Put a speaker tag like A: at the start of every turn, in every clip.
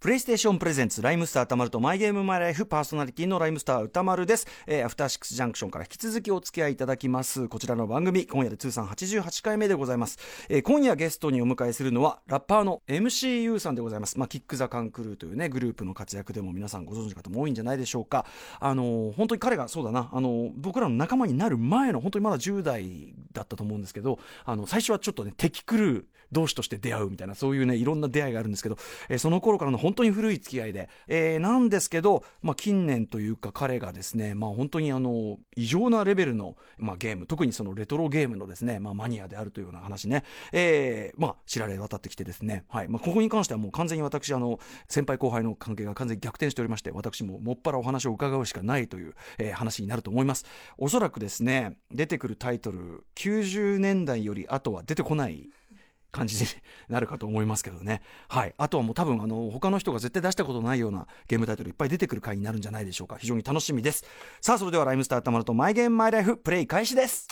A: プレイステーションプレゼンツライムスター歌丸とマイゲームマイライフパーソナリティのライムスター歌丸です、えー、アフターシックスジャンクションから引き続きお付き合いいただきます。こちらの番組今夜で通算88回目でございます、えー、今夜ゲストにお迎えするのはラッパーの MCU さんでございます。まあキックザカンクルーというねグループの活躍でも皆さんご存知の方も多いんじゃないでしょうか。あのー、本当に彼がそうだな。あのー、僕らの仲間になる前の本当にまだ10代だったと思うんですけどあの最初はちょっとね敵クルー同士として出会うみたいなそういうねいろんな出会いがあるんですけど、えー、その頃からの本当に古い付き合いで、えー、なんですけど、まあ、近年というか彼がですね、まあ、本当にあの異常なレベルの、まあ、ゲーム特にそのレトロゲームのですね、まあ、マニアであるというような話ね、えーまあ、知られ渡ってきてですね、はい。まあ、ここに関してはもう完全に私あの先輩後輩の関係が完全に逆転しておりまして私ももっぱらお話を伺うしかないという、えー、話になると思います。おそらくですね出てくるタイトル90年代より後は出てこない感じになるかと思いますけどね。はい。あとはもう多分、あの、他の人が絶対出したことないようなゲームタイトルいっぱい出てくる回になるんじゃないでしょうか。非常に楽しみです。さあ、それではライムスターたまるとマイゲームマイライフプレイ開始です。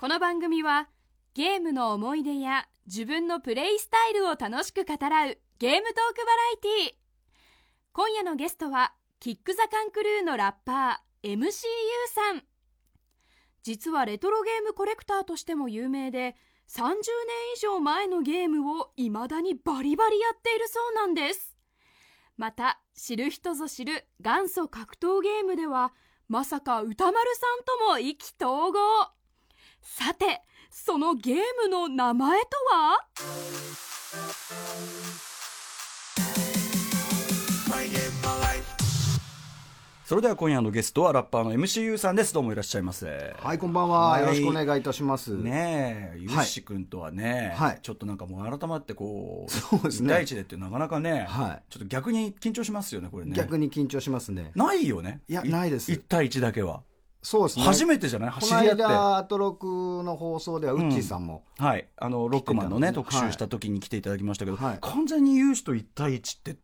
B: この番組はゲームの思い出や自分のプレイスタイルを楽しく語らうゲームトークバラエティー。今夜のゲストはキックザカンクルーのラッパー MCU さん。実はレトロゲームコレクターとしても有名で30年以上前のゲームを未だにバリバリやっているそうなんです。また知る人ぞ知る元祖格闘ゲームではまさか歌丸さんとも意気投合。さてそのゲームの名前とは？
A: それでは今夜のゲストはラッパーの MCU さんです。どうもいらっしゃいませ。
C: はいこんばんは、はい、よろしくお願いいたします。
A: ねえゆうし君とはね、はい、ちょっとなんかもう改まってこう
C: そうですね。
A: 第一でってなかなかね、はい、ちょっと逆に緊張しますよねこれね。
C: 逆に緊張しますね。
A: ないよね。
C: いやないです。
A: 1対1だけは。
C: そうですね。
A: 初めてじゃない？
C: この間、アトロクの放送では、ウッチーさんも、
A: うん、はい。あの、ロックマンのね、特集した時に来ていただきましたけど、はい、完全に有志と1対1って、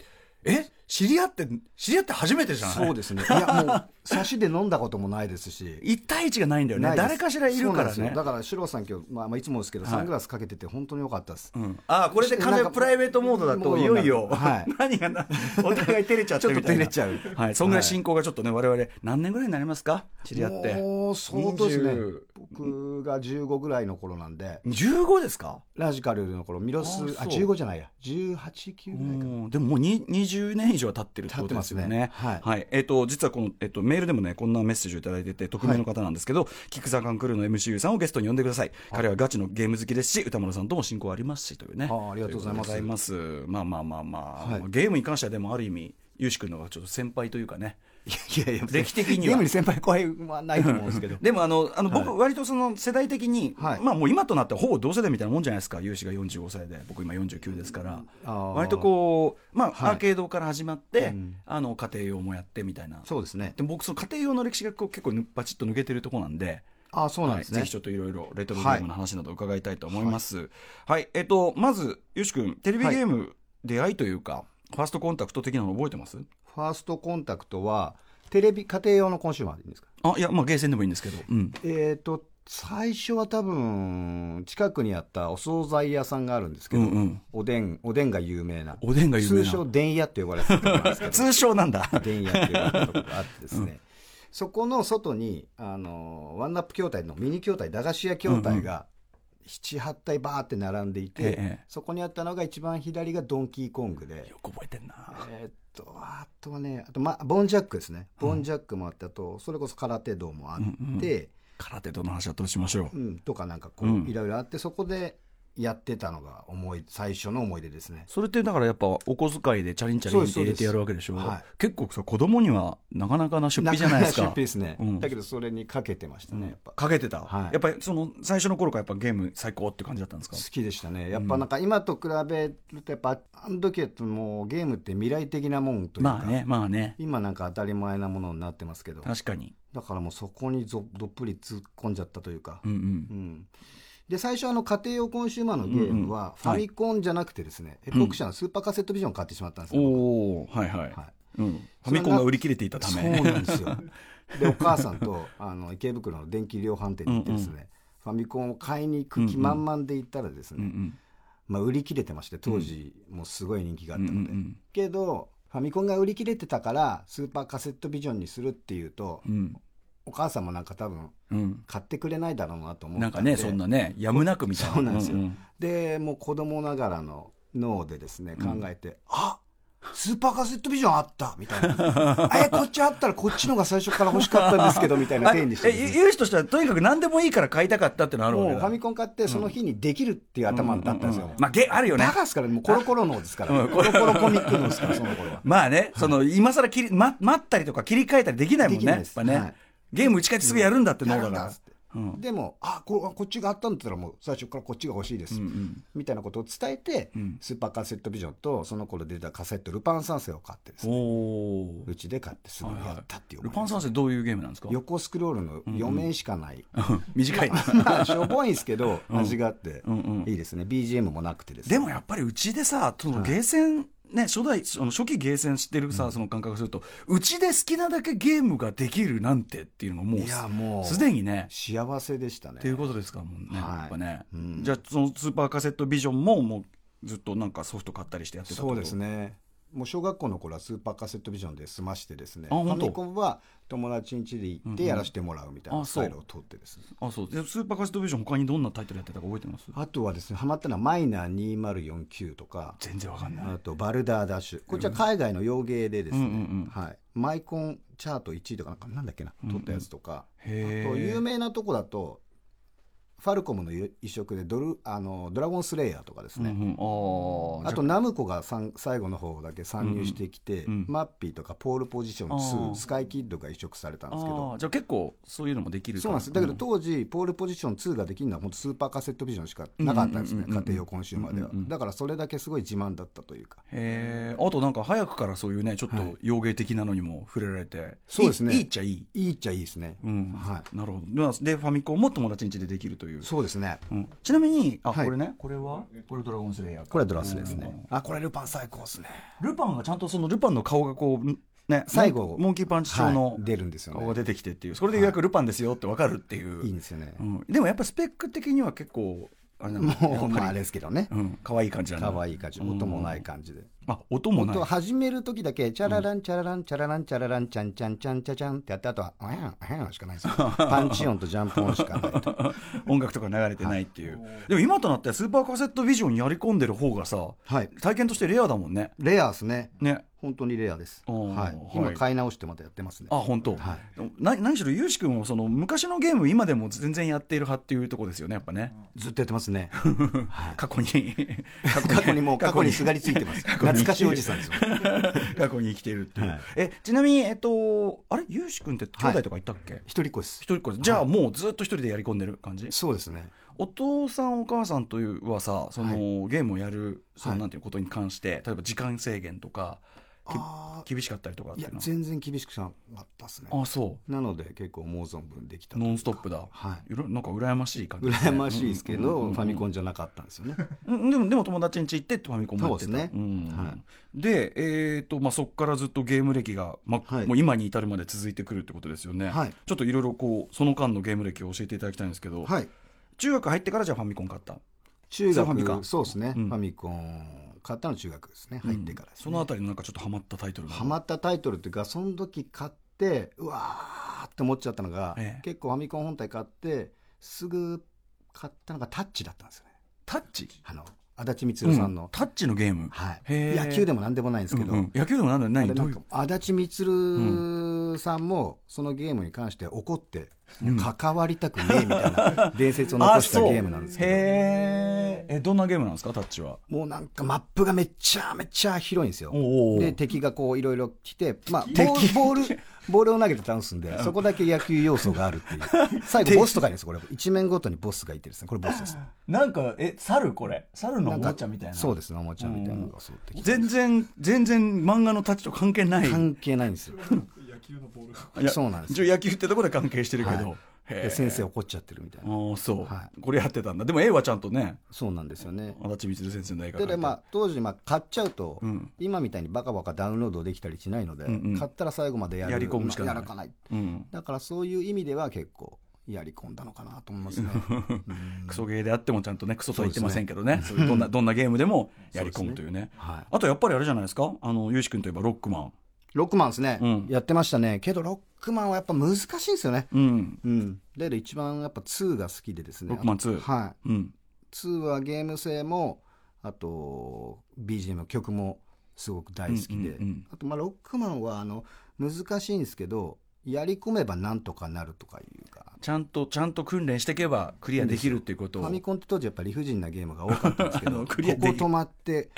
A: え？知り合って知り合って初めてじゃない？
C: そうですね。いやもう差しで飲んだこともないですし。
A: 1対1がないんだよね。誰かしらいるからね。
C: だから四郎さん今日、まあ、まあいつもですけど、サングラスかけてて本当に良かったです、
A: うん、ああこれで完全プライベートモードだといよいよ、はい、何がなお互い照れちゃって
C: ちょっと照れちゃう。
A: はい。そんぐらい進行がちょっとね我々何年ぐらいになりますか？知り合って。
C: もう相当ですね僕が15ぐらいの頃なんで。
A: 15ですか？
C: ラジカルの頃ミロスああ15じゃないや。189ぐらいか
A: でももう20年以上経ってるってことですよね。はい、はい、えっ、ー、と実はこの、えっ、ー、と、メールでもねこんなメッセージを頂いてて匿名の方なんですけど、はい、キックザカンクルーの MCU さんをゲストに呼んでください。彼はガチのゲーム好きですし歌丸さんとも親交ありますしというね。
C: あありがとうございます。
A: まあまあまあまあ、はい、ゲームに関してはでもある意味ゆうし君のがちょっと先輩というかね
C: いやいや
A: 歴的に
C: は。ゲームに先輩後輩はないと思うんですけど。
A: でもあのあの僕、割とその世代的に、はい、まあもう今となってはほぼ同世代みたいなもんじゃないですか。有志が45歳で。僕今49ですから、うん、割とこうまあ、はい、アーケードから始まって、うん、あの家庭用もやってみたいな。
C: そうですね。
A: でも僕その家庭用の歴史がこう結構バチッと抜けてるとこなんで
C: あそうなんですね、
A: はい、ぜひちょっといろいろレトロゲームの話など伺いたいと思います。はい、はい、えっと、まず、よし君、テレビゲーム、出会いというか、ファーストコンタクト的なの覚えてます？フ
C: ァーストコンタクトは、テレビ家庭用のコンシューマーでいいんですか？
A: あいやまあゲーセンでもいいんですけど、うん、
C: えっ、ー、と最初は多分近くにあったお惣菜屋さんがあるんですけど、うんうん、おでんおでんが有名な。
A: おでんが有名な。
C: 通称電屋って呼ばれてたんですけど。
A: 通称なんだ。
C: 電屋って呼ばれたとこがあってですね、うん。そこの外にあのワンナップ筐体のミニ筐体駄菓子屋筐体が78体バーって並んでいて、ええ、そこにあったのが一番左がドンキーコングで。
A: よく覚えてんな、
C: えー、っとあとはねあと、ま、ボンジャックですね。ボンジャックもあってあとそれこそ空手道もあって、うんうん、
A: 空手道の話はどうしましょ
C: う、うん、とかなんかこう、いろいろあってそこでやってたのが思い最初の思い出ですね。
A: それってだからやっぱお小遣いでチャリンチャリンって入れてやるわけでしょ？う、はい、結構さ子供にはなかなかな出費じゃないですか。出
C: 費ですね、うん、だけどそれにかけてましたね、やっぱ。
A: かけてた、はい、やっぱりその最初の頃からやっぱゲーム最高って感じだったんですか？
C: 好きでしたね。やっぱなんか今と比べるとやっぱあの時はもうゲームって未来的なもんというか
A: まあねまあね。
C: 今なんか当たり前なものになってますけど
A: 確かに
C: だからもうそこにどっぷり突っ込んじゃったというか
A: うんうん、うん
C: で最初あの家庭用コンシューマーのゲームはファミコンじゃなくてですね、エポック社のスーパーカセットビジョンを買ってしまったんですよ、
A: おはいはい、はい。うん、ファミコンが売り切れていたため。
C: そうなんですよ。で お母さんとあの池袋の電気量販店に行ってですね、ファミコンを買いに行く気満々で行ったらですね、
A: うんうん
C: まあ、売り切れてまして当時もうすごい人気があったので、
A: うんうんうん。
C: けどファミコンが売り切れてたからスーパーカセットビジョンにするっていうと、
A: うん
C: お母さんもなんか多分
A: うん。
C: 買ってくれないだろうなと思った
A: なんかねそんなねやむなくみた。いな
C: そうなんですよ。
A: ん
C: でもう子供ながらの脳でですね
A: うん。
C: 考えて、あスーパーカセットビジョンあったみたいな。えこっちあったらこっちのが最初から欲しかったんですけど みたいな
A: あ
C: 手にしてね
A: ゆゆうしとしてはとにかく何でもいいから買いたかったってのあるわけだ。
C: もうファミコン買ってその日にできるっていう頭だったんですよ、
A: ううまあゲあるよね。
C: バカですからもうコロコロ脳ですから、
A: うん
C: コロコロコミック脳ですからその頃は。
A: まあね、その今更切り、ま、待ったりとか切り替えたりできないもんね、やっぱね、
C: はい
A: ゲーム打ち替えてすぐやるんだって脳
C: や
A: だから。うん。
C: でもあここっちがあったんだったらもう最初からこっちが欲しいです、
A: うんうん。
C: みたいなことを伝えて、
A: うん。
C: スーパーカセットビジョンとその頃出たカセットルパン三世を買ってですね。うちで買ってすぐやったっていう。
A: ル
C: 思い。出
A: パン三世どういうゲームなんですか？
C: 横スクロールの4面しかない、
A: 短い。な
C: まあしょぼいんですけど
A: うん。
C: 味があって
A: うんうん。
C: いいですね。BGM もなくてですね。
A: でもやっぱりうちでさそのゲーセン、ね、初代その初期ゲーセン知ってるさ、その感覚するとうちで好きなだけゲームができるなんてっていうのがも
C: もう
A: すでにね
C: 幸せでしたね。
A: っていうことですかもんね、
C: はい。
A: やっぱね、
C: うん。
A: じゃあそのスーパーカセットビジョンももうずっとなんかソフト買ったりしてやってた
C: そうですねもう小学校の頃はスーパーカセットビジョンで済ましてですねファミコンは友達ん家で行ってやらせてもらうみたい
A: うんう。
C: なんスタイルを取ってですね。
A: あそう。でスーパーカセットビジョン他にどんなタイトルやってたか覚えてます？
C: あとはですねハマったのはマイナー2049とか
A: 全然わかんない。
C: あとバルダーダッシュ。こっちは海外の洋芸でですね、
A: うんうんうん。
C: はい、マイコンチャート1位とかなんかなんだっけな取ったやつとか、
A: へ
C: あと有
A: え
C: 名なとこだとファルコムの移植でドルあのドラゴンスレイヤーとかですね、
A: うんうん、あ
C: あ。とナムコが最後の方だけ参入してきて、
A: うんうん。
C: マッピーとかポールポジション
A: あ
C: 2
A: ー。
C: スカイキッドが移植されたんですけ
A: あ
C: ど
A: ーじゃあ結構そういうのもできる
C: そうなんです。だけど当時ポールポジション2ができるのは本当スーパーカセットビジョンしかなかったんですね。家庭用コンシューマーでは。だからそれだけすごい自慢だったというか。
A: へえあとなんか早くからそういうねちょっ
C: はい
A: と洋芸的なのにも触れられて、
C: そうですね。
A: いいいいっちゃいい。
C: いいっちゃいいですね、
A: うん。
C: は
A: なるほど。でファミコンも友達ん家でできるという
C: い、そうですね。
A: うん。ちなみにあ、
C: はい。
A: これね。これは？これドラゴンスレイヤー。か
C: これはドラスですね
A: うん。
C: あこれルパン最高ですね。
A: ルパンがちゃんとそのルパンの顔がこうね
C: 最後
A: モンキーパンチ調の
C: はい。出るんですよね。
A: 顔が出てきてっていう。それでようやくルパンですよってわかるっていう、
C: い。いんですよね、
A: うん、でもやっぱスペック的には結構あれなんだ
C: もうまああれですけどね。
A: うん。可愛い感じなんだ
C: 可愛い感じ。音もない感じで
A: あ音もない。
C: 音始める時だけチャラランチャラランチャラランチャラランチャンチャンチャンチャチャンってやってあとはあやんあやんしかないですよ。パンチ音とジャンプ音しかないと。
A: 音楽とか流れてないっていう、でも今となってはスーパーカセットビジョンやり込んでる方がさ
C: はい。
A: 体験としてレアだもんね。
C: レアですね。
A: ね。
C: 本当にレアです、はい、
A: はい。
C: 今買い直してまたやってますね。
A: あ本当、
C: は
A: な何しろゆうし君はその昔のゲーム今でも全然やっている派っていうところですよねやっぱね、
C: ずっとやってますね。
A: 過去に。
C: 過去にもう過去にすがりついてます懐かしいおじさんですよ。
A: 過去に生きているっていう、
C: はい。
A: えちなみにえっとあれ？ゆうし君って兄弟とかいたっけ、
C: 一人っ子です。
A: 一人っ子でじゃあもうずっと一人でやり込んでる感じ？
C: そうですね。
A: お父さんお母さんというはさその、
C: は
A: ゲームをやるその
C: はい。
A: なんていうことに関して、例えば時間制限とか厳しかったりとか
C: いや全然厳しくなかったですね。
A: あそ
C: なので結構思う存分できた
A: うノンストップだ、
C: はい。
A: いろなんか羨ましい感じ
C: 羨ましいですけど、
A: うんうんうん。
C: ファミコンじゃなかったんですよね。
A: うんでもでも友達ん家行ってファミコンもやってた。
C: そうですね。
A: ん。
C: は
A: で、えーとまあ、そこからずっとゲーム歴が、ま
C: はい。
A: もう今に至るまで続いてくるってことですよね、
C: はい。
A: ちょっといろいろこうその間のゲーム歴を教えていただきたいんですけど、
C: はい。
A: 中学入ってからじゃあファミコン買った？
C: 中学そうですね、
A: うん。
C: ファミコン買ったの中学ですね入ってからです、ね。
A: そのあたりのなんかちょっとハマったタイトルが
C: ハマったタイトルっていうかその時買ってうわーって思っちゃったのが、
A: ええ。
C: 結構ファミコン本体買ってすぐ買ったのがタッチだったんですよね。
A: タッチ？
C: あの足立みつるさんの、
A: タッチのゲーム？
C: はい、野球でも何でもないんですけど、
A: うんうん。野球でも何どうい？う
C: れなんか足立みつるさんもそのゲームに関して怒って、
A: うん
C: 関わりたくねえみたいな伝説を残したゲームなんですけど。
A: へー。えどんなゲームなんですか？タッチは。
C: もうなんかマップがめちゃめちゃ広いんですよ。
A: お
C: で敵がこういろいろ来て、まあ、ボールボールボールを投げて倒すんでそこだけ野球要素があるっていう。最後ボスとかいるんですこれ。一面ごとにボスがいてですね。これボスです。
A: なんかえ猿これ？猿のおもちゃみたいな。
C: そうですねおもちゃみたいなのがそう
A: 全然全然漫画のタッチと関係ない。
C: 関係ないんですよ
A: いや
C: そうなんです。
A: 一応野球ってところで関係してるけど、
C: 先生怒っちゃってるみたいな。
A: ああそう、
C: は
A: これやってたんだ。でも絵はちゃんとね。
C: そうなんですよね。
A: 足立みつる先生の絵が描いて
C: でまあ当時まあ買っちゃうと、
A: うん。
C: 今みたいにバカバカダウンロードできたりしないので、
A: うんうん。
C: 買ったら最後までや
A: り込むしかない。
C: やらかない。
A: うん。
C: だからそういう意味では結構やり込んだのかなと思いますね。
A: クソゲーであってもちゃんとね、クソとは言ってませんけどね、そういうどんな、どんなゲームでもやり込むというね。
C: はい。
A: あとやっぱりあれじゃないですか？あの、ゆうし君といえばロックマン。
C: ロックマンですね、
A: うん
C: やってましたね。けどロックマンはやっぱ難しいんですよね。
A: うん。
C: うん。だけど一番やっぱ2が好きでですね。
A: ロックマン2
C: はい。
A: うん。
C: 2はゲーム性も、あと、BGM の曲もすごく大好きで、
A: うんうんうん
C: あと、まあ、ロックマンは、あの、難しいんですけど、やり込めばなんとかなるとかいうか、
A: ちゃんと、ちゃんと訓練していけばクリアできるっていうことを。
C: ファミコンって当時やっぱり理不尽なゲームが多かったんですけ
A: あ
C: ど、
A: の
C: ここ止まって、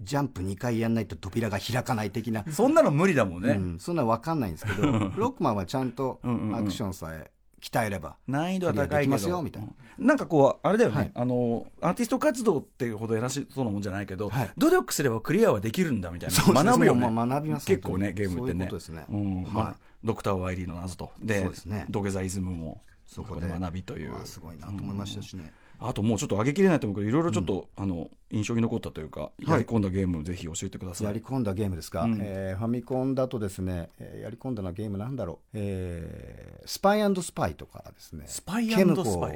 C: ジャンプ2回やんないと扉が開かない的な、
A: そんなの無理だもんね。
C: うん、そんな分かんないんですけど、ロックマンはちゃんと
A: うんうんうん。
C: アクションさえ鍛えれば、
A: 難易度は高い
C: ます
A: ど
C: よみたいな。
A: なんかこうあれだよね、
C: はい。
A: あのアーティスト活動っていうほど偉しそうなもんじゃないけど、
C: はい。
A: 努力すればクリアはできるんだみたいな。学ぶよね、
C: まあ学びます
A: 結構ねゲームってね。
C: そうですね。
A: うん。
C: はい。
A: まあ、ドクター・ワイリーの謎と。で
C: そうですね。
A: 土下座イズムも
C: そこで
A: 学びという。
C: まあすごいなと思いましたしね。
A: あともうちょっと上げきれないと思うけどいろいろちょっと、あの印象に残ったというかやり込んだゲームぜひ教えてください、
C: やり込んだゲームですか、
A: うん。
C: えーファミコンだとですね、えーやり込んだのはゲームなんだろう、えースパイスパイとかですね、
A: スパイスパイ。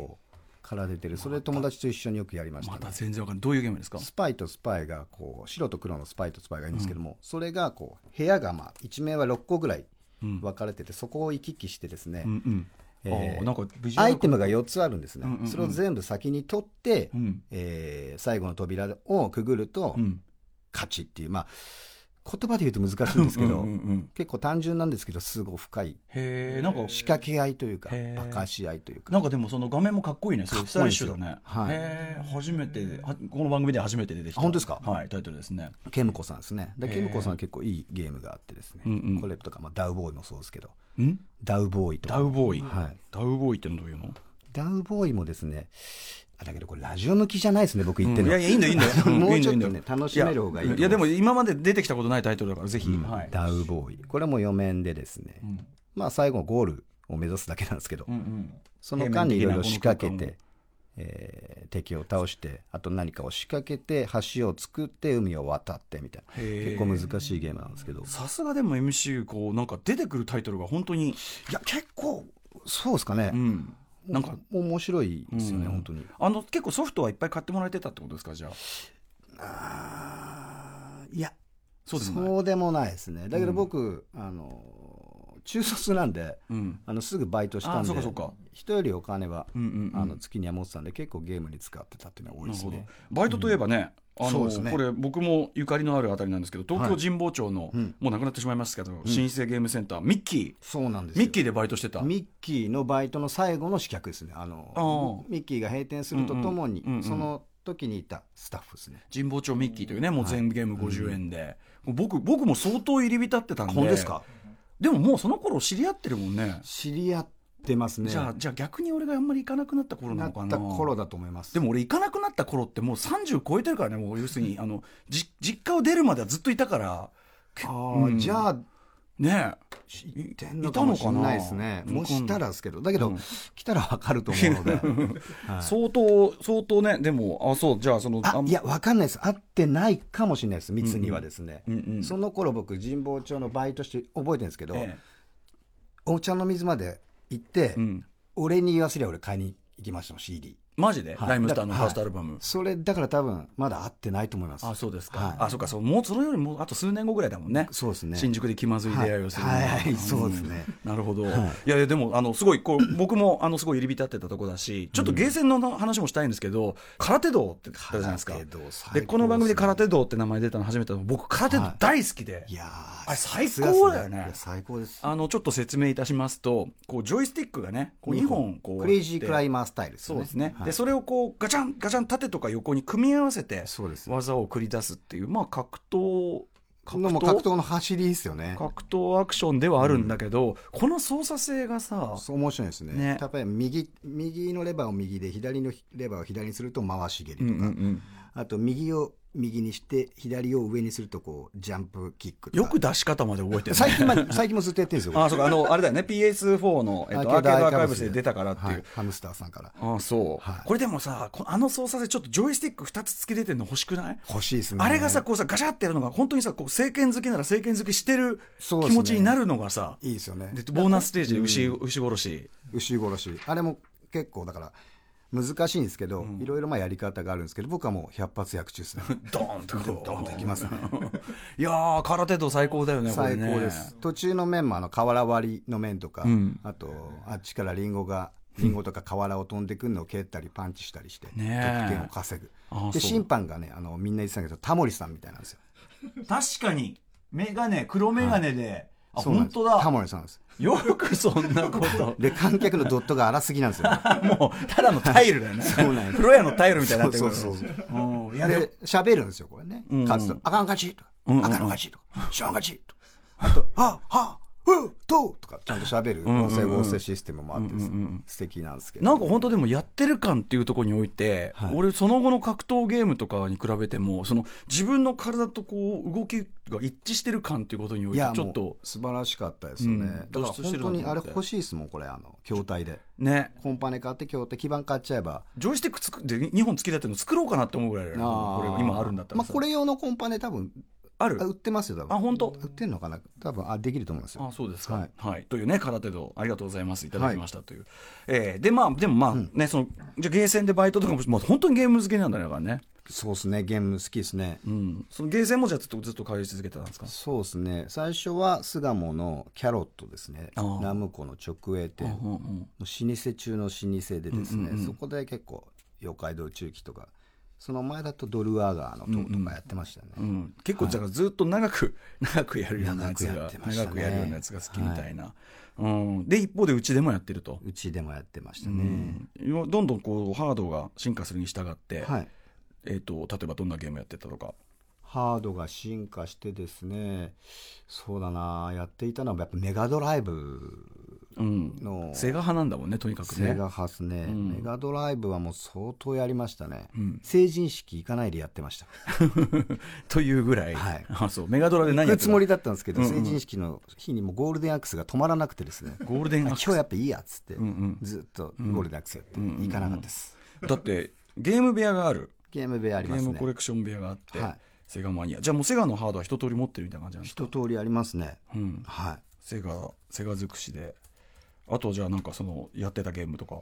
C: コから出てる、それ友達と一緒によくやりましたね、
A: また全然わかんない。どういうゲームですか？
C: スパイとスパイがこう白と黒のスパイとスパイがいるんですけども、それがこう部屋がまあ一面は6個ぐらい
A: うん。
C: 分かれてて、そこを行き来してですね、
A: うんうん
C: えー
A: ア
C: イテムが4つあるんですね、
A: うんうんうん。
C: それを全部先に取って、
A: うん。
C: えー最後の扉をくぐると
A: うん。
C: 勝ちっていう、まあ言葉で言うと難しいんですけど、
A: うんうんうん
C: 結構単純なんですけどすごい深い。
A: へえんか
C: 仕掛け合いというか
A: へー。
C: 化かし合いというか。
A: なんかでもその画面もかっこいいね、すごいスタイリッシュだね。
C: はい。
A: 初めて、はこの番組で初めて出てきた。
C: あ本当ですか？
A: はい、タイトルですね。
C: ケムコさんですね。ケムコさんは結構いいゲームがあってですね、
A: うん。うん
C: これとか、まあ、ダウボーイもそうですけど。
A: ん？
C: ダウボーイと。か
A: ダウボーイ。
C: はい、
A: ダウボーイってのどういうの？
C: ダウボーイもですねあだけどこれラジオ向きじゃないですね僕言ってるの、
A: うん。いやいや、いいんだよ、いいんだ
C: もうちょっとね楽しめる方がいい。
A: いやでも今まで出てきたことないタイトルだから、ぜひ。はい。
C: ダウボーイ。これも4面でですね、
A: うん。
C: まあ最後ゴールを目指すだけなんですけど、
A: うんうん。
C: その間にいろいろ仕掛けてえー敵を倒してあと何かを仕掛けて橋を作って海を渡ってみたいな。結構難しいゲームなんですけど。い
A: さすがでも MC、こう、なんか出てくるタイトルが本当に、
C: や結構そうですかね。
A: う、ん。なんか、
C: 面白いですよね、
A: うん。
C: 本当に。
A: あの、結構ソフトはいっぱい買ってもらえてたってことですか、じゃあ。
C: あーいや。
A: そうでもない。
C: そうでもないですね。だけど僕、あの中卒なんで
A: うん。
C: あのすぐバイトした
A: あ
C: んで人よりお金は、
A: うんうんうん。
C: あの月には持ってたんで結構ゲームに使ってたっていうのは多いですね。
A: バイトといえばね、あの
C: ね。
A: これ僕もゆかりのあるあたりなんですけど東京神保町の、
C: うん。
A: もうなくなってしまいますけど、新生ゲームセンターミッキー。
C: そうなんですよ。
A: ミッキーでバイトしてた。
C: ミッキーのバイトの最後の試客ですね。あのミッキーが閉店するとともに、
A: うんうんうん。うん
C: その時にいたスタッフですね。
A: 神保町ミッキーというねもう全ゲーム50円で、僕僕も相当入り浸ってたんで。
C: ですか？
A: でももうその頃知り合ってるもんね。
C: 知り合ってますね。
A: じゃあじゃあ逆に俺があんまり行かなくなった頃な
C: なっ
A: のかな？
C: た頃だと思います。
A: でも俺行かなくなった頃ってもう30超えてるからねもう要するに あのじ実家を出るまではずっといたから。
C: あ
A: うん。
C: ーじゃあ
A: ね
C: 知ってんのかもしれな？いですねもしたらですけど。だけど、
A: うん。
C: 来たらわかると思うので、はい。
A: 相当相当ねでもあそうじゃあその
C: いやわかんないです。会ってないかもしれないです密にはですね、
A: うんうん。
C: その頃僕神保町のバイトして覚えてるんですけど、
A: え。
C: お茶の水まで行って、
A: えうん。
C: 俺に言わせりゃ俺買いに行きましたもん CD
A: マジで、
C: はい。
A: ライムスターの
C: だ
A: ファーストアルバム、
C: それだから多分まだ会ってないと思います。
A: あそうですか、
C: はい。
A: あそうか。そうもうそれよりもあと数年後ぐらいだもんね。
C: そうですね。
A: 新宿で気まずい出会いをするのは。
C: はい。はい。
A: ん
C: そうですね。
A: なるほど、
C: はい。
A: い、やいやでもあのすごいこう僕もあのすごい入り浸ってたとこだしちょっとゲーセンの話もしたいんですけど、空手道って言ったじゃないですか。
C: ですね。
A: でこの番組で空手道って名前出たの初めてだ僕空手道大好きで、
C: いやー
A: あれ最高だよね。
C: さすがっすいや最高です。
A: あのちょっと説明いたしますとこうジョイスティックがねこう2本こう
C: クレイジークライ
A: マ
C: マースタイルですよね。
A: そうですね、
C: はい
A: でそれをこうガチャンガチャン縦とか横に組み合わせて
C: そうです。
A: 技を繰り出すっていうまあ格闘格闘？
C: 格闘の走りですよね。
A: 格闘アクションではあるんだけど、この操作性がさ
C: そう面白いですね。
A: ね。
C: 例えば右右のレバーを右で左のレバーを左にすると回し蹴りとか、
A: うんうんうん。
C: あと右を右にして左を上にするとこうジャンプキック
A: よく出し方まで覚えてる、ね、
C: 最近ま最近もずっとやってるんですよ
A: あそうか。あのあれだよね。PS4 の、えっと、アーケードアーカイブスで。出たからっていう、
C: はい。ハムスターさんから。
A: ああそう、
C: はい。
A: これでもさこあの操作性ちょっとジョイスティック2つ付き出てるの欲しくない？
C: 欲しいですね。
A: あれがさ、こうさ、ガシャってやるのが、本当にさ、こう、政権好きなら政権好きしてる気持ちになるのがさ、
C: いいですよね。
A: でボーナスステージで牛、牛殺し。
C: 牛殺し。あれも結構だから難しいんですけど、いろいろまあやり方があるんですけど僕はもう百発百中ですね。
A: ドーンとこう。
C: ドーンといきますね。
A: いやー空手道最高だよね
C: 最
A: ね。
C: 高です、途中の面もあの瓦割りの面とか、
A: ん。
C: あとあっちからリンゴがリンゴとか瓦を飛んでくるのを蹴ったりパンチしたりして、得点を稼ぐ。で審判がねあのみんな言ってたけどタモリさんみたいなんですよ。
A: 確かに眼鏡黒眼鏡で、あ本当だ。
C: タモリさんです。
A: よくそんなこと。
C: で観客のドットが荒すぎなんですよ。
A: もうただのタイルだよね。
C: そうなんです。
A: プロ屋のタイルみたいになってくる
C: そうそうそう
A: で
C: 喋るんですよこれね、
A: うん。
C: 勝つと「あかん勝ち」とか「
A: うんうん
C: あかん勝ち」とか「しょん勝ち」とか。あと「はあはあふうとう」とかちゃんと喋る
A: んうんうん。
C: 合成合成システムもあって素敵なんですけど。
A: なんか本当でもやってる感っていうところにおいて、
C: はい。
A: 俺その後の格闘ゲームとかに比べてもその自分の体とこう動きが一致してる感っていうことにおいてちょっと。
C: う素晴らしかったですよね、
A: うん。
C: だから本当にあれ欲しいですもんこれあの筐体で。
A: ね。
C: コンパネ買って筐体基板買っちゃえば。
A: ジョイスティック作って2本突き立てるの作ろうかなって思うぐらいこれが今あるんだったらさ。
C: まあ、これ用のコンパネ多分
A: ある？
C: あ売ってますよ多分。
A: あ本当？
C: 売ってんのかな？多分あできると思いますよ。
A: あそうですか、は
C: はい。い
A: というね空手道ありがとうございます。いただきましたという、えーでまあでもまあね、そのじゃあゲーセンでバイトとかも、まあ、本当にゲーム好きなんだからね。
C: そうですね。ゲーム好きですね。
A: うん。そのゲーセンもじゃあずっとずっと通い続けてたんですか？
C: そうですね。最初は巣鴨のキャロットですね。ナムコの直営店。
A: うんうん。
C: もう老舗中の老舗でですね、
A: うんうんうん。
C: そこで結構妖怪道中期とかその前だとドルアーガーの塔とかやってましたね、
A: うん、結構だからずっと長く、長くやるようなやつが
C: 長くね。
A: 長くやるようなやつが好きみたいな、うん、で一方でうちでもやってると、
C: うちでもやってました
A: う
C: ね、
A: ん、どんどんこうハードが進化するに従って、
C: はい。
A: えー、と例えばどんなゲームやってたとか。
C: ハードが進化してですねそうだなやっていたのはやっぱメガドライブ
A: うん、
C: の
A: セガ派なんだもんねとにかくね。
C: セガ派っすね、
A: ん。
C: メガドライブはもう相当やりましたね、
A: ん。
C: 成人式行かないでやってました。
A: というぐらい、
C: はい。
A: あそう。メガドラで何やってた？
C: 行くつもりだったんですけど、
A: うんうん。
C: 成人式の日にもゴールデンアックスが止まらなくてですね。
A: ゴールデンアックス。
C: 今日やっぱいいやっつって、
A: んうん。
C: ずっとゴールデンアックスやって、
A: んうん
C: 行かなかったです、
A: だってゲーム部屋がある。
C: ゲーム部屋ありますね。
A: ゲームコレクション部屋があって、
C: はい。
A: セガマニア。じゃあもうセガのハードは一通り持ってるみたいな感じなんですか？
C: 一通りありますね。
A: うん。
C: はい。
A: セガセガ尽くしであとじゃあなんかそのやってたゲームとか。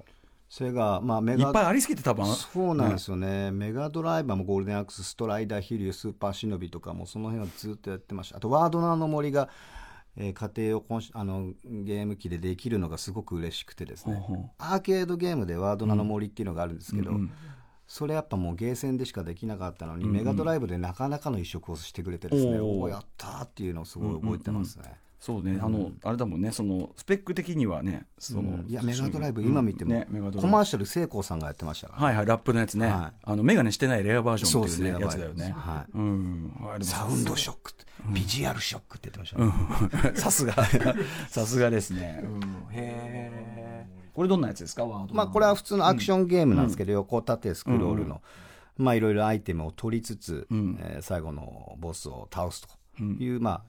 C: それがまあメガ
A: いっぱいありすぎて多分。
C: そうなんですよね、メガドライブはもうゴールデンアックス、ストライダー、ヒリュー、スーパーシノビとかもその辺はずっとやってました。あと、ワードナーの森が、えー家庭をあのゲーム機でできるのがすごく嬉しくてですね、
A: ほうほう。
C: アーケードゲームでワードナーの森っていうのがあるんですけど、
A: うんうん。
C: それやっぱもうゲーセンでしかできなかったのに、メガドライブでなかなかの移植をしてくれてですね、
A: おー。
C: おおやったーっていうのをすごい覚えてますね。
A: そうね、あのあれだもんねそのスペック的にはねその、
C: うん。いやメガドライブ今見ても、コマーシャル聖光さんがやってましたから、
A: はいはいラップのやつね、
C: はい。
A: あのメガネしてないレアバージョンっていうねやつだよね。
C: はい。
A: うん。
C: サウンドショックって、ビジュアルショックって言ってましたね、
A: さすが。さすがですね、うん、へえこれどんなやつですか？
C: まあこれは普通のアクションゲームなんですけど、横縦スクロールの、まあいろいろアイテムを取りつつ、
A: ん。
C: えー最後のボスを倒すという、まあ、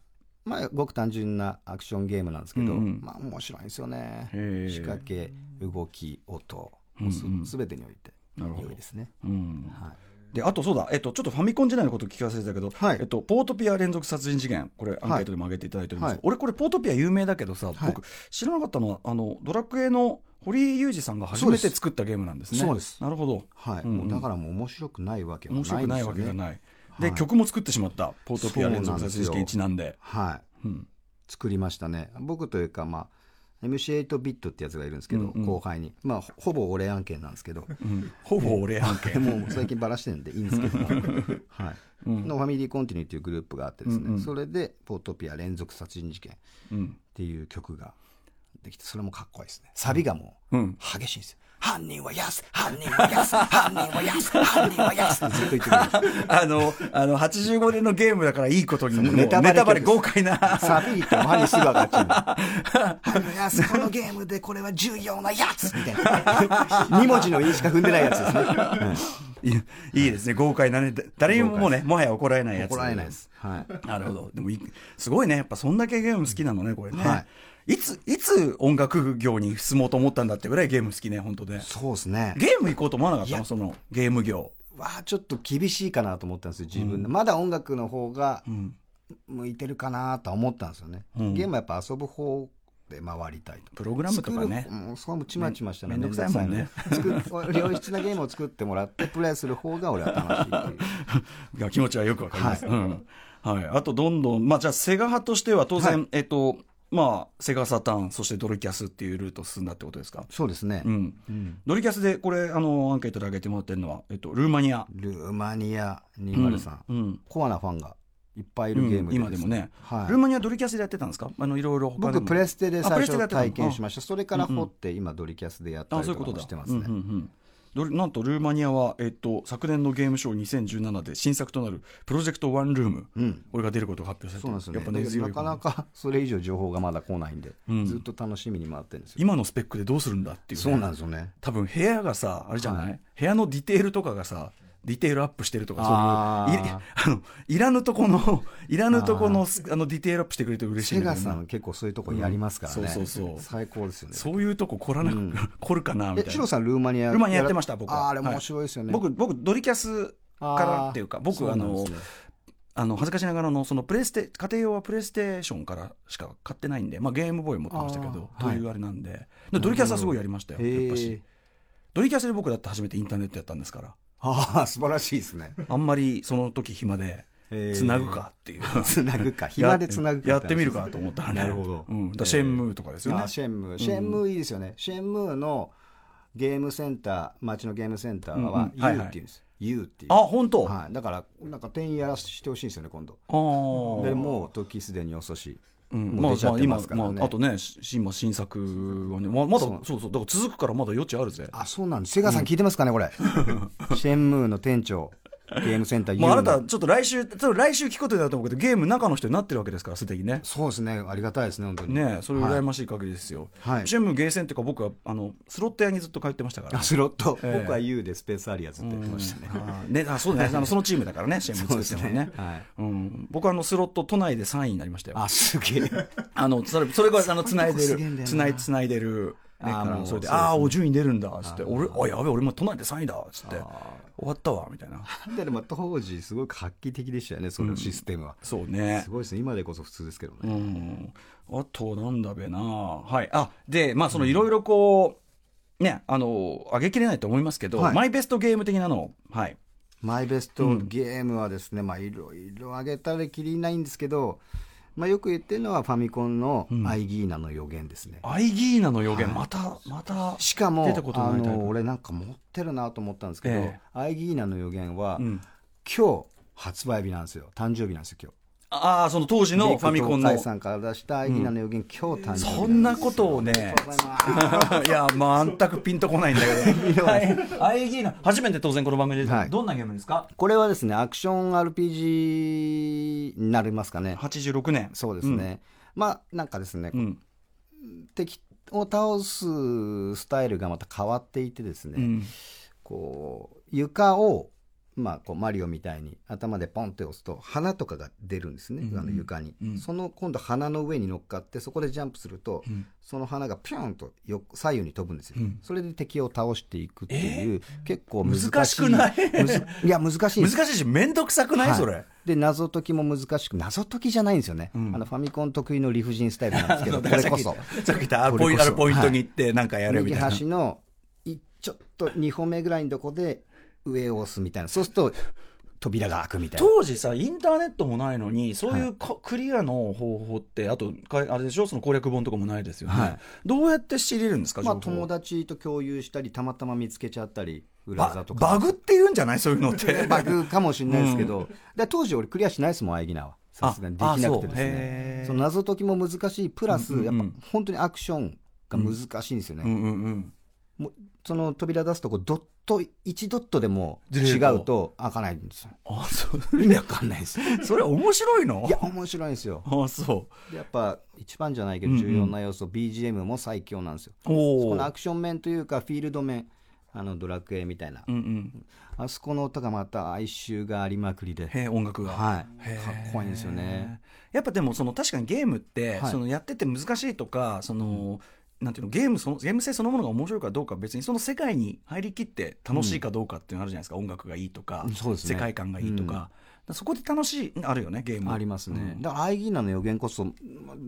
C: まあごく単純なアクションゲームなんですけど、
A: うんうん。
C: まあ面白いんですよね。仕掛け動き音。
A: うんうん。
C: すべてにおいて
A: なるほど。
C: 良いですね、
A: うん。
C: はい。
A: であとそうだ、えっと、ちょっとファミコン時代のこと聞かせてたけど、
C: はい。
A: えっと、ポートピア連続殺人事件。これアンケートでも上げていただいてるんです。
C: はい。
A: 俺これポートピア有名だけどさ、僕知らなかったのはあのドラクエの堀井雄二さんが初めて作ったゲームなんですね。
C: そうです。
A: なるほど、
C: はい。
A: うんうん。
C: もうだからもう面白くないわけはないね、
A: 面白くないわけがないで、
C: はい。
A: 曲も作ってしまった。ポートピア連続殺人事件にちなんで。
C: はい、
A: うん。
C: 作りましたね。僕というかまあ MC8 ビットってやつがいるんですけど、
A: うんうん。
C: 後輩に。まあほほぼ俺案件なんですけど。
A: うん。ほぼ俺案件。
C: もう最近ばらしてるんでいいんですけど。も、はい。のファミリーコンティニューっていうグループがあってですね、
A: うん。うん
C: それで「ポートピア連続殺人事件」っ
A: うん
C: ていう曲ができてそれもかっこいいですね。サビがもう
A: うん。
C: 激しいんですよ犯人はヤス犯人はヤス 犯人はヤス犯人はヤスってずっと言ってくるんです
A: あの、あの、85年のゲームだからいいことに、
C: ネタバレ
A: ネタバレ豪快な。
C: サビ言っても犯人すぐ分かっち。犯人やつ、このゲームでこれは重要なやつみたいな。二文字のいいしか踏んでないやつですね。
A: いいいいですね、豪快なね。だ誰にももうね、もはや怒られないやつ。
C: 怒られないです。はい。
A: なるほど。でもすごいね。やっぱそんだけゲーム好きなのね、これね。、
C: はい
A: つ、いつ音楽業に進もうと思ったんだってぐらいゲーム好きね、本当ね。
C: そうですね。
A: ゲーム行こうと思わなかったの？その、ゲーム業。
C: わあちょっと厳しいかなと思ったんですよ、自分で。まだ音楽の方が
A: うん。
C: 向いてるかなとは思ったんですよね。
A: うん
C: ゲームはやっぱ遊ぶ方で回りたいと。
A: プログラムとかね。
C: もうそこもちまちました
A: ね。めんどくさいもんね。
C: 良質なゲームを作ってもらってプレイする方が俺は楽しいっていう。
A: 気持ちはよくわかります。はい、うんはい、あとどんどん、まあ、じゃあセガ派としては当然、はい、えっとまあ、セガサターン、そしてドルキャスっていうルート進んだってことですか？
C: そうですね。
A: うん。うん、ドルキャスで、これ、あの、アンケートで挙げてもらってるのは、えっと、ルーマニア。
C: ルーマニア203。うん。うん、コアなファンがいっぱいいるゲームで、
A: うん、今でもね、はい、ルーマニアドリキャスでやってたんですか？あのいろいろ
C: 僕プレステで最初体験しました。それから掘って今ドリキャスでやったりとかもしてますね、うんうんうん
A: なんとルーマニアは、えっと、昨年のゲームショー2017で新作となるプロジェクトワンルーム、うん、これが出ることが発表されて
C: そうなんですね、やっぱねなかなかそれ以上情報がまだ来ないんで、うん、ずっと楽しみに待ってるんですよ。
A: 今のスペックでどうするんだっていう、
C: ね、そうなんですよね。
A: 多分部屋がさあれじゃない、はい、部屋のディテールとかがさディテールアップしてるとか、そういうい あのいらぬとこの、いらぬとこの あのディテールアップしてくれて嬉しい、
C: ね、セガさん、結構そういうとこやりますからね、うん、
A: そうそうそう。
C: 最高ですよね。
A: そういうとこ来らなく、うん、来るかなみたいな。
C: シロさん、ルーマニア
A: ルーマニアやってました、僕
C: は。あれ、面白いですよね。
A: はい、僕、僕、ドリキャスからっていうか、僕、あの、あの恥ずかしながらのそのプレステ家庭用はプレイステーションからしか買ってないんで、まあ、ゲームボーイ持ってましたけどというあれなんで、ドリキャスはすごいやりましたよやっぱし。ドリキャスで僕だって初めてインターネットやったんですから
C: ああ素晴らしいですね。
A: あんまりその時暇でつなぐかっていう。
C: つなぐか。暇でつなぐ
A: かやってみるかと思ったらね。
C: なるほど、
A: うん、だシェンムーとかですよね。
C: シェンムー。シェンムーいいですよね、シェンムーのゲームセンター町のゲームセンターは U っていうんです、U っていう。
A: あ、本当？
C: はい。だから、なんか店員やらせてほしいんですよね、今度。
A: あ
C: あ。でもう時すでに遅し。
A: うん、まあ、まあ、今、まあ、あとね、新新作はね、まあ、まだ、そうそう、だから続くからまだ余地あるぜ。
C: あ、そうなんです。セガさん聞いてますかね、これ。シェンムーの店長。ゲームセンター
A: もうあなた、ちょっと来週、ちょっと来週聞くことになると思うけど、ゲーム中の人になってるわけですから、すでにね。
C: そうですね、ありがたいですね、本当に。
A: ねそれ羨ましい限りですよ。はい。シェムゲーセンっていうか、僕は、あの、スロット屋にずっと通ってましたから。
C: スロット、えー、僕は U でスペースアリアズって言ってましたね。
A: ね、あ、そうね、あの、そのチームだからね、シェム作ってもね。はい。うん。僕はあの、スロット都内で3位になりましたよ。
C: あ、すげえ。
A: あの、それ、それが、あの、つないでる、つない、つないでる。あそれで、ああ、お順位出るんだ、つって、俺、あ、やべえ、俺も都内で3位だ、つって。終わったわみたいな。
C: でも当時すごく画期的でしたよねそのシステムは、
A: うん、そうね。
C: すごいですね。今でこそ普通ですけどね、う
A: ん、あとなんだべな。はい。あでまあそのいろいろこう、ねあの上げきれないと思いますけど、はい、マイベストゲーム的なのはい。
C: マイベストゲームはですね、まあいろいろ上げたらきりないんですけど、まあ、よく言ってるのはファミコンのアイギーナの予言ですね、
A: うん、アイギーナの予言、はい、またまた
C: しかもあの俺なんか持ってるなと思ったんですけど、えー、アイギーナの予言は、うん、今日発売日なんですよ。誕生日なんですよ今日
A: ああ、その当時のファミコンの。
C: さんから出したアイギナの予言、うん、今日誕生
A: 日。そんなことをね。いや、全くピンとこないんだけど。はい。アイギーナ、初めて当然この番組で、はい、どんなゲームですか？
C: これはですね、アクション RPG になりますかね。
A: 86年。
C: そうですね。うん、まあ、なんかですね、うん、敵を倒すスタイルがまた変わっていてですね、こう、床をまあ、こうマリオみたいに頭でポンって押すと花とかが出るんですね、うん、あの床に、うん、その今度花の上に乗っかってそこでジャンプすると、うん、その花がピョンとよ左右に飛ぶんですよ、それで敵を倒していくっていう、えー、結構難しい
A: 難しくない？
C: いや難しい。難
A: しいし面倒くさくない、はい、それ
C: で謎解きも難しく謎解きじゃないんですよね、あのファミコン得意の理不尽スタイルなんですけど これこそ。
A: さっき言ったポイントに行ってなんかやるみたいな、
C: 右端のちょっと2歩目ぐらいのとこで上を押すみたいな。そうすると扉が開くみたい
A: な。当時さインターネットもないのにそういうクリアの方法って、あとあれでしょ？その攻略本とかもないですよね、はい、どうやって知れるんですか、
C: まあ、友達と共有したりたまたま見つけちゃったり
A: 裏技とか。バグって言うんじゃない？そういうのって。
C: バグかもしれないですけど、うん、で当時俺クリアしないですもんアイギナは。さすがにできなくてですね。その謎解きも難しい。プラス、うんうん、やっぱ本当にアクションが難しいんですよね、うんうんうん。もうその扉出すとこドット1ドットでも違うと開かないんですよ。
A: あそう。
C: 意味わかんないです。
A: それ面白いの？
C: いや面白いんですよ。
A: あそ
C: う。やっぱ一番じゃないけど重要な要素、うんうん、BGM も最強なんですよ。そこのアクション面というかフィールド面あのドラクエみたいな、うんうん、あそこの音がまた哀愁がありまくりで。
A: へ音楽が。
C: はい。かっこいいんですよね。
A: やっぱでもその確かにゲームって、はい、そのやってて難しいとかその、うんなんていうのゲームそのゲーム性そのものが面白いかどうかは別にその世界に入りきって楽しいかどうかっていうのあるじゃないですか、音楽がいいとか、
C: ね。
A: 世界観がいいとか,、そこで楽しいあるよねゲーム。
C: ありますね、
A: うん。
C: だからアイギーナの予言こそ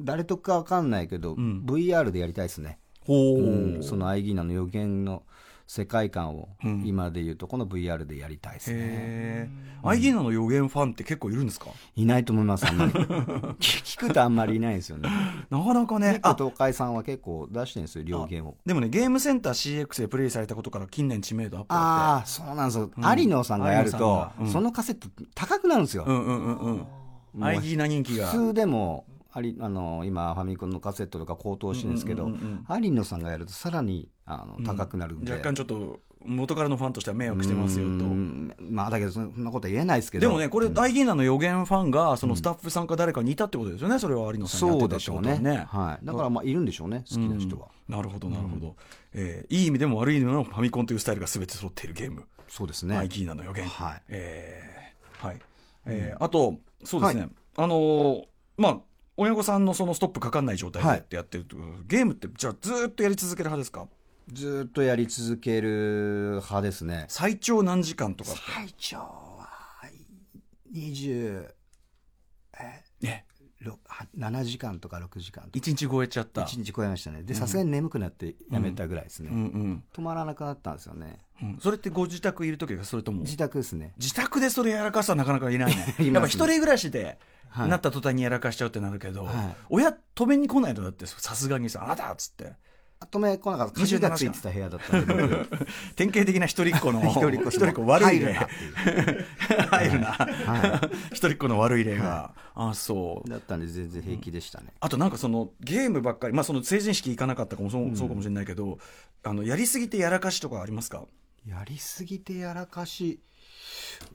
C: 誰とかわかんないけど、
A: ん。
C: VR でやりたいですね、
A: う
C: んそのアイギーナの予言の世界観を
A: うん。
C: 今でいうとこの VR でやりたいですね、
A: へえアイギーナの予言ファンって結構いるんですか？
C: いないと思いますあんまり。聞聞くとあんまりいないんですよね。
A: なかなかね
C: 東海さんは結構出してるんですよ両言を。
A: でもねゲームセンター CX でプレイされたことから近年知名度アップ
C: ああそうなんですよ、有野さんがやるとそのカセット高くなるんですよ、
A: てうんうんうん。うんアイギーナ人気が。
C: 普通でもありあの今ファミコンのカセットとか高騰してるんですけど、
A: うんうんうん
C: 有野さんがやるとさらにあの高くなるんで、
A: 若干ちょっと元からのファンとしては迷惑してますよと。
C: うん。まあだけどそんなことは言えないですけど。
A: でもねこれアイギーナの予言ファンがそのスタッフさんか誰かにいたってことですよねそれは有野さんにやってたって
C: そうでしょうね。
A: はね。
C: はい、だからまあいるんでしょうね好きな人は、
A: なるほどなるほど、えーいい意味でも悪い意味でもファミコンというスタイルが全て揃っているゲーム、
C: そうですね。
A: アイギーナの予言。
C: はい。
A: えーはい。えーあとそうですね、あのーまあ親御さんのそのストップかかんない状態で
C: はい
A: ってやってると、ゲームってじゃあずーっとやり続ける派ですか？
C: ずーっとやり続ける派ですね。
A: 最長何時間とか
C: 最長は20
A: ね
C: ろは7時間とか6時間とか。
A: 1日超えちゃった。
C: 1日超えましたね。でさすがに眠くなってやめたぐらいですね、
A: うん。うん
C: 止まらなくなったんですよね。
A: うん、それってご自宅いる時がそれとも
C: 自宅ですね。
A: 自宅でそれやらかすはなかなかいないね。
C: ね。
A: やっぱ一人暮らしで、
C: はい。
A: なった途端にやらかしちゃうってなるけど、
C: はい。
A: 親止めに来ないとだってさすがにさ「あなた!」っつって
C: 止め来なかった。鍵がついてた部屋だったんで。僕
A: 典型的な一人っ子の。
C: 一人っ子。
A: 一人っ子悪い例
C: 入るなってい
A: 一人っ子の悪い例が、あそう。
C: だったんで全然平気でしたね、
A: あとなんかそのゲームばっかり、まあ、その成人式行かなかったかもそう,、そうかもしれないけどあのやりすぎてやらかしとかありますか？
C: やりすぎてやらかし。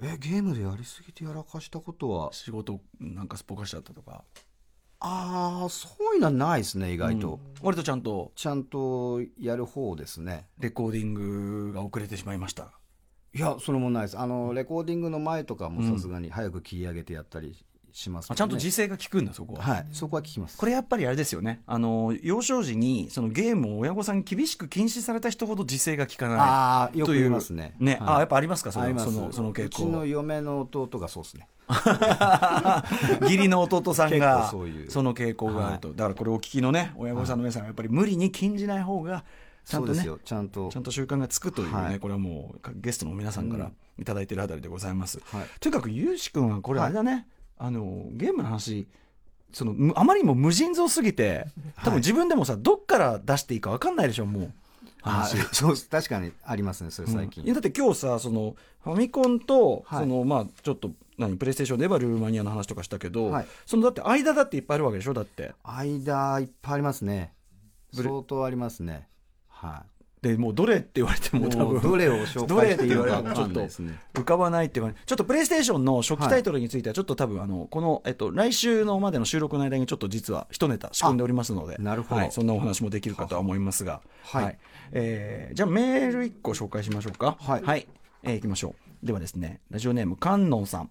C: えゲームでやりすぎてやらかしたことは？
A: 仕事なんかすっぽかしちゃったとか、
C: ああそういうのはないですね意外と、
A: 割とちゃんと。
C: ちゃんとやる方ですね。
A: レコーディングが遅れてしまいました。
C: いやそれもないです。あのレコーディングの前とかもさすがに早く切り上げてやったりしますね。
A: あちゃんと時勢が効くんだそこは、
C: はい。そこは聞きます。
A: これやっぱりあれですよね。あの幼少時にそのゲームを親御さんに厳しく禁止された人ほど時勢が効かない。
C: ああよく
A: という
C: 言いますね。
A: ね、
C: はい。
A: あやっぱありますか？それ
C: あります。
A: そのその傾
C: うちの
A: 向
C: 嫁の弟がそうですね
A: 義理の弟さん
C: 結
A: が
C: 構そ
A: の傾向があると、だからこれお聞きのね親御さんの皆さんはやっぱり無理に禁じない方がちゃんとね
C: ちゃんと。
A: ちゃんと習慣がつくというね、
C: はい。
A: これはもうゲストの皆さんからいただいてるあたりでございます、
C: はい。
A: とにかくゆうし君はこれあれだね、あのゲームの話そのむあまりにも無尽蔵すぎて多分自分でもさ、どっから出していいか分かんないでしょもう
C: あ
A: 話
C: そう確かにありますねそれ最近、
A: いやだって今日さそのファミコンと、
C: はい。
A: そのまあちょっと何プレイステーションで言えばルーマニアの話とかしたけど、
C: はい。
A: そのだって間だっていっぱいあるわけでしょだって。
C: 間いっぱいありますね。相当ありますね。は
A: でもうどれって言われても
C: い
A: 多分。
C: どれを紹介して
A: 言われてもちょっと浮かばないっていうかちょっとプレイステーションの初期タイトルについてはちょっと多分あのこの、えっと、来週のまでの収録の間にちょっと実は一ネタ仕込んでおりますので
C: なるほど。
A: はい、そんなお話もできるかとは思いますが、
C: はい。
A: えーじゃあメール1個紹介しましょうか。
C: はい。
A: えーいきましょう。ではですねラジオネーム観音さん。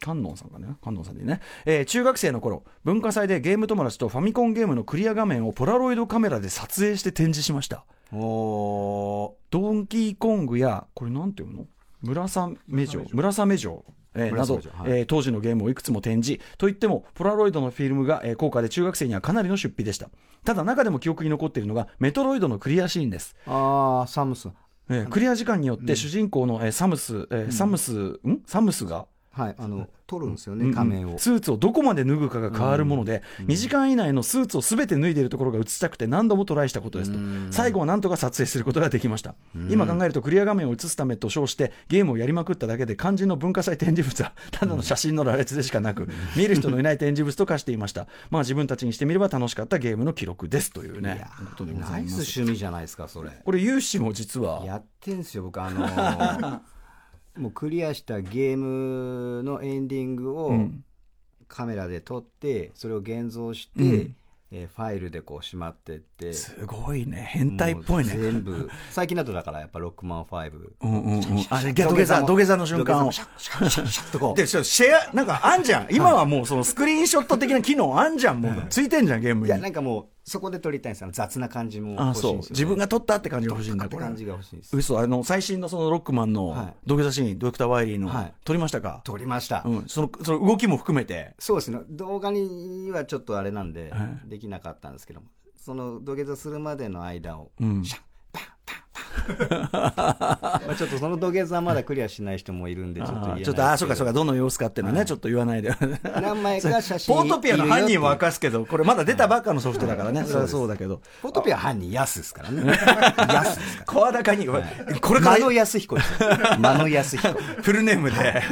A: 観音さんかね観音さんでね、えー中学生の頃文化祭でゲーム友達とファミコンゲームのクリア画面をポラロイドカメラで撮影して展示しました
C: お
A: ドンキーコングや、これなんていうの？村雨城、村雨城。えーなど、
C: はい。
A: えー当時のゲームをいくつも展示。といってもポラロイドのフィルムが、えー高価で中学生にはかなりの出費でした。ただ中でも記憶に残っているのがメトロイドのクリアシーンです、
C: ああサムス。ン
A: えークリア時間によって主人公の、えーサムス、えーサムスん？サムスが
C: はいあの取るんですよ
A: うんうん
C: 面を。
A: スーツをどこまで脱ぐかが変わるもので、2時間以内のスーツをすべて脱いでいるところが映したくて何度もトライしたことですと、最後は何とか撮影することができました、今考えるとクリア画面を映すためと称してゲームをやりまくっただけで肝心の文化祭展示物はただの写真の羅列でしかなく、見る人のいない展示物と化していました。まあ自分たちにしてみれば楽しかったゲームの記録ですというね。ことでござ
C: ナイス趣味じゃないですかそれ。
A: これ有志も実は。
C: やってんすよ僕あのー もうクリアしたゲームのエンディングを
A: ん
C: カメラで撮ってそれを現像して、
A: うん
C: えーファイルでこうしまってって
A: すごいね変態っぽいね
C: 全部最近だとだからやっぱロックマン5
A: うんうんうんあれ土下座土下座の瞬間を
C: シャッシャッシャッシャッとこう
A: で、シェア、なんかあんじゃん。今はもうそのスクリーンショット的な機能あんじゃん。もうついてんじゃん、ゲームに。
C: いやなんかもうそこで撮りたいんですよ。雑な感じも欲しいんですよ、ね、
A: 自分が撮ったって感じが欲しいんだ
C: って感じ。が欲しいんです
A: 嘘あの最新のそのロックマンの
C: はい。
A: 土下座シーン、ドクター・ワイリーの、
C: はい。
A: 撮りましたか？
C: 撮りました、
A: うん、そのその動きも含めて。
C: そうですね。動画にはちょっとあれなんで、
A: は
C: できなかったんですけども。その土下座するまでの間を、
A: うん。
C: シャン まあちょっとその土下座まだクリアしない人もいるんでちょっと言えない
A: ちょっとあーそうかそうか
C: か
A: どの様子かっていうのはね、ちょっと言わないで。
C: 何枚か写真
A: ポートピアの犯人は明
C: か
A: かすけどこれまだ出たばっかのソフトだからね、それはそうだけど。
C: ポートピアは犯人ヤスですからね。ヤスですか
A: 声高に、これ
C: ら
A: から
C: 間野康彦です。よ間野康彦。
A: フルネームで、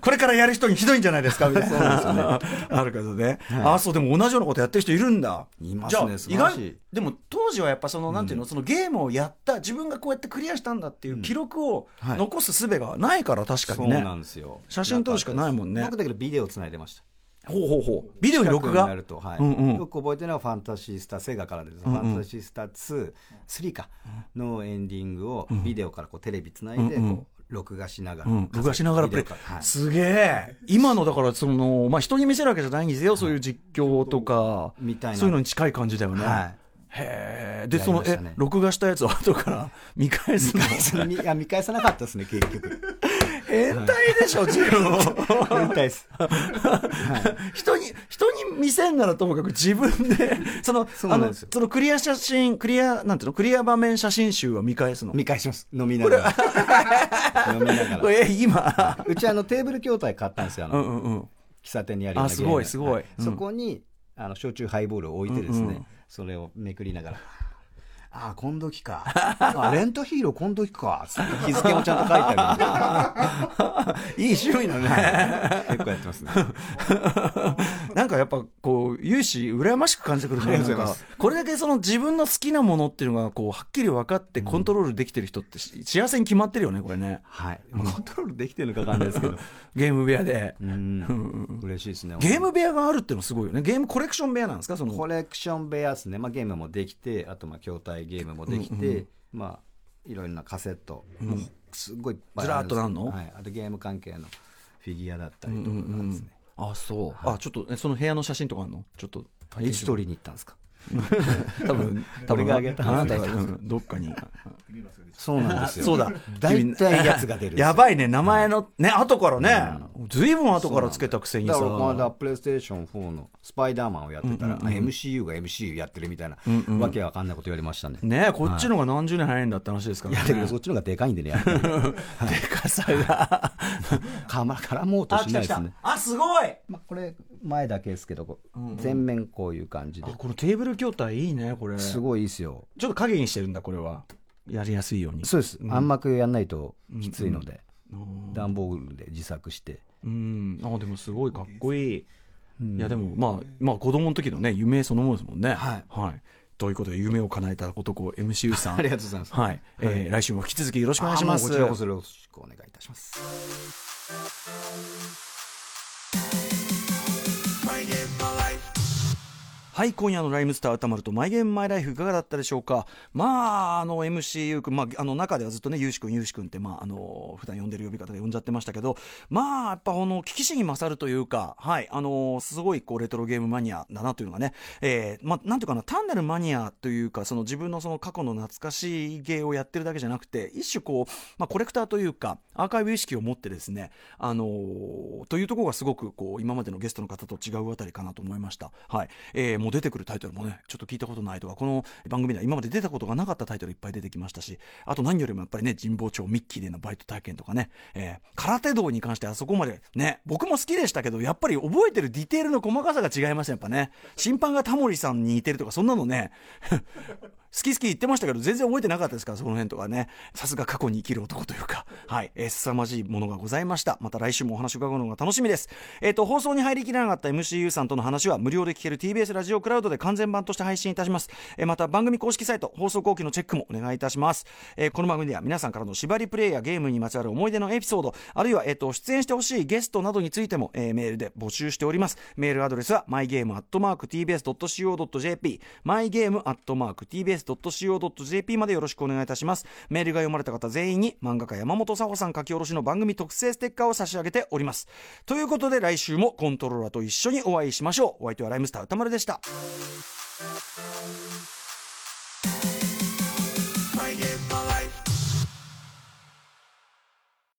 A: これからやる人にひどいんじゃないですか？みたいな。あるけどね。あ、そう、でも同じようなことやってる人いるんだ。
C: いますね
A: 意外、でも当時はやっぱその、なんていうの、そのゲームをやった、自分がこうやってクリアしたんだっていう記録を
C: はい。
A: 残す術がないから確か
C: そう
A: にね。
C: なんですよ。
A: 写真撮るしかないもんね。
C: 僕だけどビデオつないでました。
A: ほうほうほう。ビデオに録画？
C: なると、はい。
A: うんうん。
C: よく覚えてるのはファンタシースターセガからです、
A: うんうん。
C: ファンタシースター2、3か。のエンディングをビデオからこうテレビつないで
A: うんうん。
C: こう録画しながら、
A: うん、録画しながらプレイ。
C: はい。
A: すげえ。今のだからその、まあ、人に見せるわけじゃないんですよ、そういう実況とか
C: みたいな。
A: そういうのに近い感じだよね、
C: はい
A: へえで
C: や
A: そのえ録画したやつを後から 見返すの？
C: 見いや見返さなかったですね結局。
A: 変態でしょ自分を
C: 変態です。
A: 人に人に見せんならともかく自分でそのあの
C: そ
A: のクリア写真クリアなんていうの？クリア場面写真集は見返すの？
C: 見返します。飲みながら。飲みながら。
A: え今？
C: うちあのテーブル筐体買ったんですよあの、
A: うんうんうん。
C: 喫茶店にある
A: あすごいすごい。うん。
C: そこにあの焼酎ハイボールを置いてですね、
A: うんうん
C: それをめくりながら ああ、今時か。あレンタヒーロー今時か。日付もちゃんと書いてある
A: いい趣味だね。
C: 結構やってますね。
A: なんかやっぱこう、有志、羨ましく感じてくる
C: とい
A: なんかこれだけその自分の好きなものっていうのがこう、はっきり分かってコントロールできてる人って幸せに決まってるよね、これね。
C: はい。コントロールできてるのかわかんないですけど。
A: ゲーム部屋で。
C: うん。嬉しいですね。
A: ゲーム部屋があるっていうのすごいよね。ゲームコレクション部屋なんですか？その。
C: コレクション部屋ですね。まあゲームもできて、あとまあ筐体ゲームもできて、まあいろいろなカセット、もうすごい
A: ずらーっとなんの？
C: はい。あとゲーム関係のフィギュアだったりとかですね。
A: あ、そう。あ、ちょっと、えその部屋の写真とかあるの？ちょっと。
C: いつ取りに行ったんですか？
A: 多分、多分
C: あ
A: なたが、うんどっかに。
C: そうなんですよ。
A: そうだ。
C: 大体やつが出る
A: やばいね、名前の、ね、後からね、ずいぶん後からつけたくせにさ。
C: だからこの間プレイステーション4のスパイダーマンをやってたら、あ MCU が MCU やってるみたいな、わけわかんないこと言われましたね。
A: ねこっちのが何十年早いんだって話ですから
C: いや、だけどそっちの方がでかいんでね、
A: でかさが。
C: かま絡もうとしないですね。
A: あ、すごい。
C: まあ、これ、前だけですけど、こう全面こういう感じで
A: あ、。このテーブル筐体いいね、これ。
C: すごいいいですよ。
A: ちょっと影にしてるんだ、これは。やりやすいように。
C: そうです。暗幕やんないときついので、段ボールで自作して。
A: うん。あ、でもすごいかっこいい。いや、でも、まあ、まあ、子供の時のね、夢そのものですもんね。
C: はい
A: はい。ということで、夢を叶えた男、MCU さん。
C: ありがとうございます。
A: はい。えー来週も引き続きよろしくお願いします。
C: こちらこそよろしくお願いいたします。
A: はい、今夜のライムスター歌丸とマイゲームマイライフいかがだったでしょうか？まあ、あの MCU 君、まあ、あの中ではずっとね、ゆうし君、ゆうし君って、まあ、あの、普段呼んでる呼び方で呼んじゃってましたけど、まあ、やっぱこの、危機死に勝るというか、はい、あの、すごいこう、レトロゲームマニアだなというのがね、えー、まあ、なんていうかな、単なるマニアというか、その自分のその過去の懐かしいゲーをやってるだけじゃなくて、一種こう、まあ、コレクターというか、アーカイブ意識を持ってですね、あのというところがすごくこう、今までのゲストの方と違うあたりかなと思いました。はい。えー、もう出てくるタイトルもね、ちょっと聞いたことないとか、この番組では今まで出たことがなかったタイトルいっぱい出てきましたし、あと何よりもやっぱりね、神保町ミッキーでのバイト体験とかね、えー、空手道に関してあそこまでね、僕も好きでしたけど、やっぱり覚えてるディテールの細かさが違いました、やっぱね。審判がタモリさんに似てるとか、そんなのね、好き好き言ってましたけど、全然覚えてなかったですから、その辺とかね。さすが過去に生きる男というか、はい、えー、凄まじいものがございました。また来週もお話を伺うのが楽しみです。えっ、と、放送に入りきれなかった MCU さんとの話は無料で聞ける TBS ラジオクラウドで完全版として配信いたします。えーまた番組公式サイト、放送後期のチェックもお願いいたします。えーこの番組では皆さんからの縛りプレイやゲームにまつわる思い出のエピソード、あるいは、えっ、と、出演してほしいゲストなどについても、えーメールで募集しております。メールアドレスは mygame.tbs.co.jp mygame.tbs、tbs.co.jp までよろしくお願いいたします。メールが読まれた方全員に漫画家山本沙穂さん書き下ろしの番組特製ステッカーを差し上げております。ということで来週もコントローラーと一緒にお会いしましょう。お相手はライムスター歌丸でした。